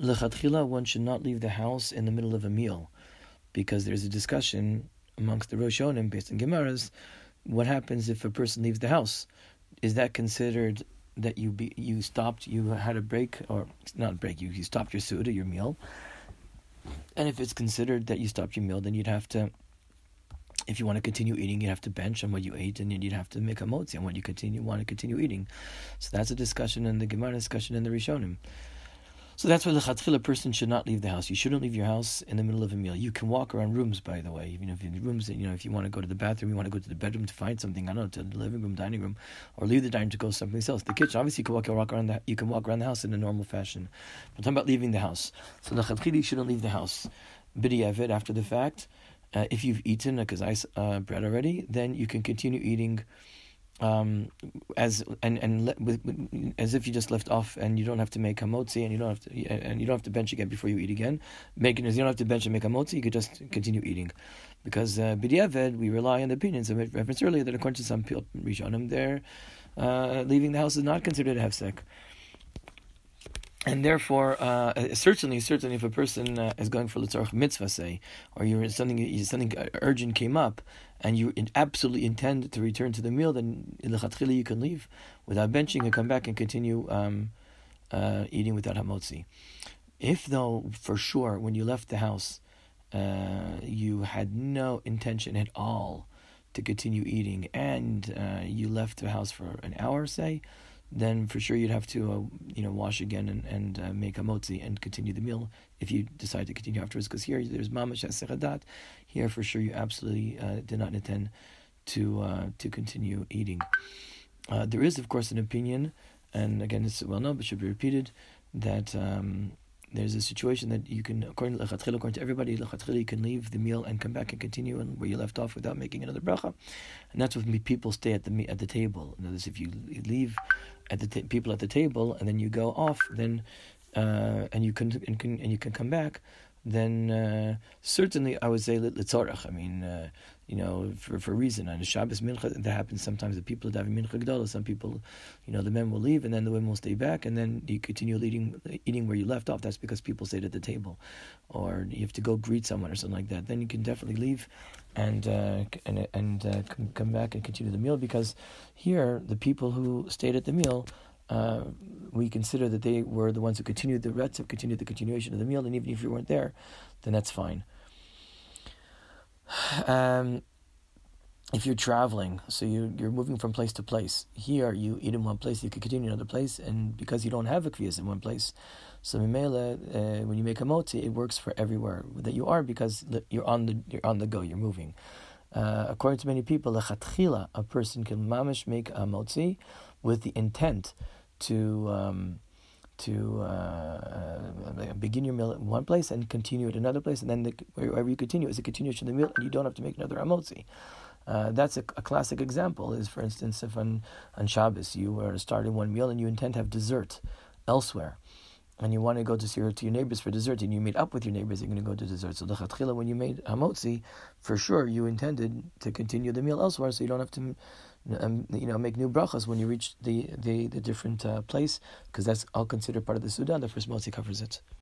lechatchila, one should not leave the house in the middle of a meal, because there's a discussion amongst the Rishonim based on Gemaras. What happens if a person leaves the house? Is that considered that you be, you stopped, you had a break, or not break, you, you stopped your suda, your meal? And if it's considered that you stopped your meal, then you'd have to if you want to continue eating, you'd have to bench on what you ate, and you'd have to make a motzi on what you continue want to continue eating. So that's a discussion in the Gemara, discussion in the Rishonim. So that's why the lechatchila person should not leave the house. You shouldn't leave your house in the middle of a meal. You can walk around rooms, by the way. You know, if you rooms, you know, if you want to go to the bathroom, you want to go to the bedroom to find something. I don't know, to the living room, dining room, or leave the dining room to go someplace else. The kitchen, obviously, you can walk, walk around. The, you can walk around the house in a normal fashion. But I'm talking about leaving the house. So the lechatchila shouldn't leave the house. B'di'evid after the fact. Uh, if you've eaten a kazais uh, bread already, then you can continue eating um, as and and le- with, with, as if you just left off, and you don't have to make hamotzi, and you don't have to and you don't have to bench again before you eat again. Making you don't have to bench and make hamotzi, you could just continue eating, because uh, b'diavad we rely on the opinions. I referenced earlier that according to some people, rishonim, there uh, leaving the house is not considered a hefsek and therefore, uh, certainly, certainly, if a person uh, is going for the mitzvah, say, or you're something, something urgent came up, and you absolutely intend to return to the meal, then lechatchila you can leave without benching and come back and continue um, uh, eating without hamotzi. If though, for sure, when you left the house, uh, you had no intention at all to continue eating, and uh, you left the house for an hour, say then for sure you'd have to, uh, you know, wash again and, and uh, make a motzi and continue the meal if you decide to continue afterwards. Because here there's mamash sechadat. Here for sure you absolutely uh, did not intend to uh, to continue eating. Uh, there is of course an opinion, and again it's well known but should be repeated that. Um, there's a situation that you can, according to according to everybody, you can leave the meal and come back and continue and where you left off without making another bracha, and that's when people stay at the at the table. In other words, if you leave at the t- people at the table and then you go off, then uh, and you can, and can and you can come back, then uh, certainly I would say litzorach. I mean, uh, you know, for for a reason. On Shabbos mincha, that happens sometimes. The people that have mincha gedolah, some people, you know, the men will leave and then the women will stay back, and then you continue eating eating where you left off. That's because people stayed at the table, or you have to go greet someone or something like that. Then you can definitely leave, and uh, and and uh, come back and continue the meal because here the people who stayed at the meal uh, we consider that they were the ones who continued the retzav, continued the continuation of the meal, and even if you weren't there, then that's fine. Um, if you're traveling, so you, you're moving from place to place, here you eat in one place, you can continue in another place, and because you don't have a kviyas in one place, so mimela, uh, when you make a motzi, it works for everywhere that you are because you're on the you're on the go, you're moving. Uh, according to many people, a person can mamish make a motzi with the intent to um, to uh, uh, begin your meal at one place and continue at another place, and then the, wherever you continue is a continuation of the meal, and you don't have to make another amotzi. Uh, that's a, a, classic example. Is for instance, if on on Shabbos you were starting one meal and you intend to have dessert elsewhere, and you want to go to your to your neighbors for dessert, and you meet up with your neighbors, you're going to go to dessert. So the when you made hamotzi, for sure you intended to continue the meal elsewhere, so you don't have to um, you know, make new brachas when you reach the the, the different uh, place, because that's all considered part of the Sudan. The first motzi covers it.